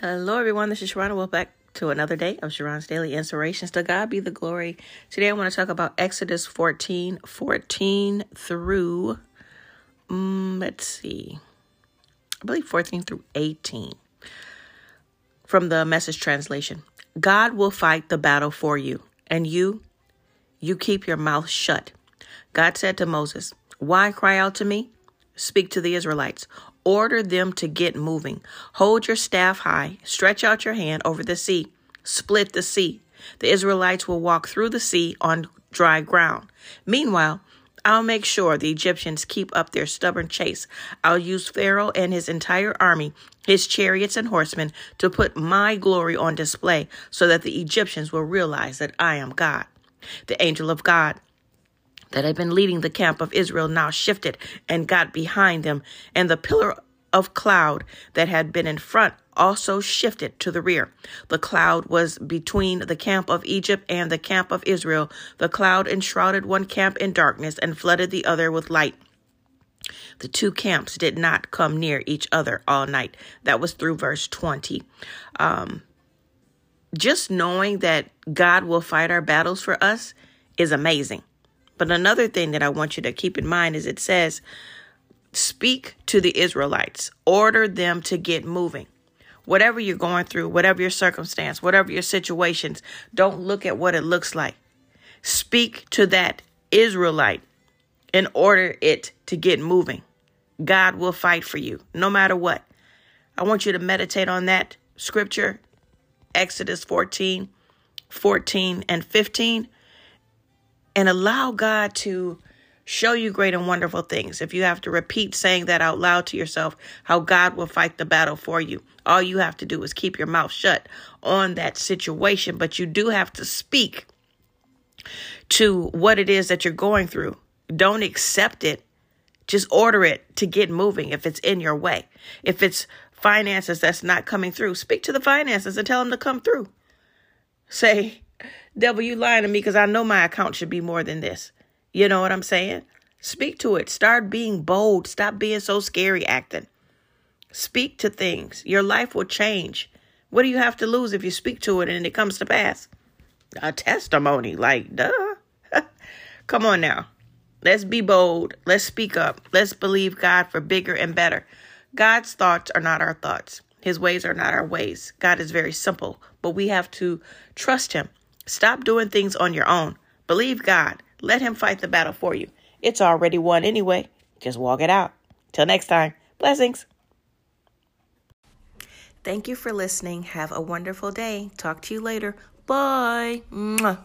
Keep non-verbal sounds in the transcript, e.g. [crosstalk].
Hello, everyone. This is Sharana. Welcome back to another day of Sharron's Daily Inspirations. To God be the glory. Today, I want to talk about Exodus 14 14 through, um, let's see, I believe 14 through 18 from the message translation. God will fight the battle for you, and you, you keep your mouth shut. God said to Moses, Why cry out to me? Speak to the Israelites. Order them to get moving. Hold your staff high. Stretch out your hand over the sea. Split the sea. The Israelites will walk through the sea on dry ground. Meanwhile, I'll make sure the Egyptians keep up their stubborn chase. I'll use Pharaoh and his entire army, his chariots and horsemen, to put my glory on display so that the Egyptians will realize that I am God. The angel of God that had been leading the camp of Israel now shifted and got behind them, and the pillar of cloud that had been in front also shifted to the rear. The cloud was between the camp of Egypt and the camp of Israel. The cloud enshrouded one camp in darkness and flooded the other with light. The two camps did not come near each other all night. That was through verse 20. Um, just knowing that God will fight our battles for us is amazing. But another thing that I want you to keep in mind is it says, speak to the Israelites, order them to get moving. Whatever you're going through, whatever your circumstance, whatever your situations, don't look at what it looks like. Speak to that Israelite and order it to get moving. God will fight for you no matter what. I want you to meditate on that scripture, Exodus 14, 14, and 15 and allow God to show you great and wonderful things. If you have to repeat saying that out loud to yourself, how God will fight the battle for you, all you have to do is keep your mouth shut on that situation. But you do have to speak to what it is that you're going through. Don't accept it. Just order it to get moving if it's in your way. If it's finances that's not coming through, speak to the finances and tell them to come through. Say, Devil, you lying to me because I know my account should be more than this. You know what I'm saying? Speak to it. Start being bold. Stop being so scary acting. Speak to things. Your life will change. What do you have to lose if you speak to it and it comes to pass? A testimony. Like, duh. [laughs] Come on now. Let's be bold. Let's speak up. Let's believe God for bigger and better. God's thoughts are not our thoughts. His ways are not our ways. God is very simple, but we have to trust Him. Stop doing things on your own. Believe God. Let Him fight the battle for you. It's already won anyway. Just walk it out. Till next time, blessings. Thank you for listening. Have a wonderful day. Talk to you later. Bye. Mwah.